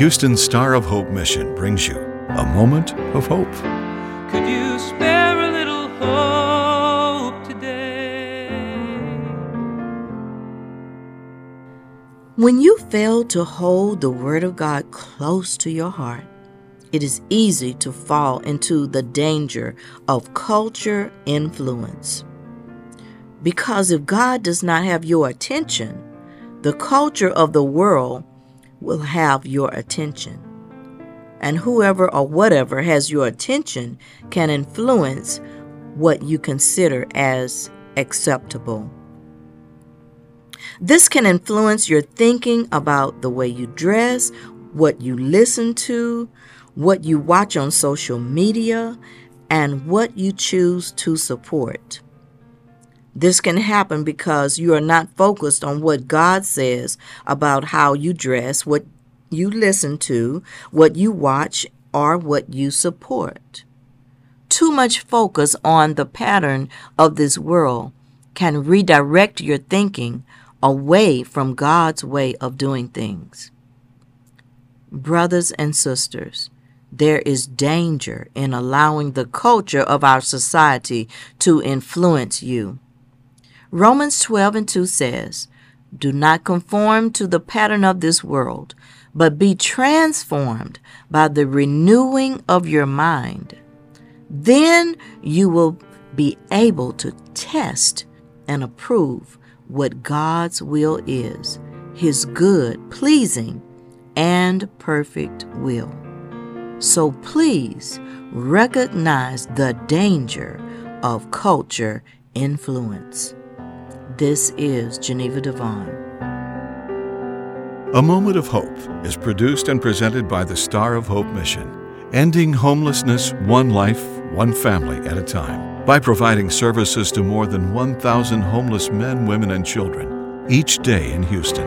Houston's Star of Hope mission brings you a moment of hope. Could you spare a little hope today? When you fail to hold the Word of God close to your heart, it is easy to fall into the danger of culture influence. Because if God does not have your attention, the culture of the world will have your attention. And whoever or whatever has your attention can influence what you consider as acceptable. This can influence your thinking about the way you dress, what you listen to, what you watch on social media, and what you choose to support. This can happen because you are not focused on what God says about how you dress, what you listen to, what you watch, or what you support. Too much focus on the pattern of this world can redirect your thinking away from God's way of doing things. Brothers and sisters, there is danger in allowing the culture of our society to influence you. Romans 12 and 2 says, Do not conform to the pattern of this world, but be transformed by the renewing of your mind. Then you will be able to test and approve what God's will is, His good, pleasing, and perfect will. So please recognize the danger of culture influence. This is Geneva DeVaughn. A Moment of Hope is produced and presented by the Star of Hope mission, ending homelessness one life, one family at a time, by providing services to more than 1,000 homeless men, women, and children each day in Houston.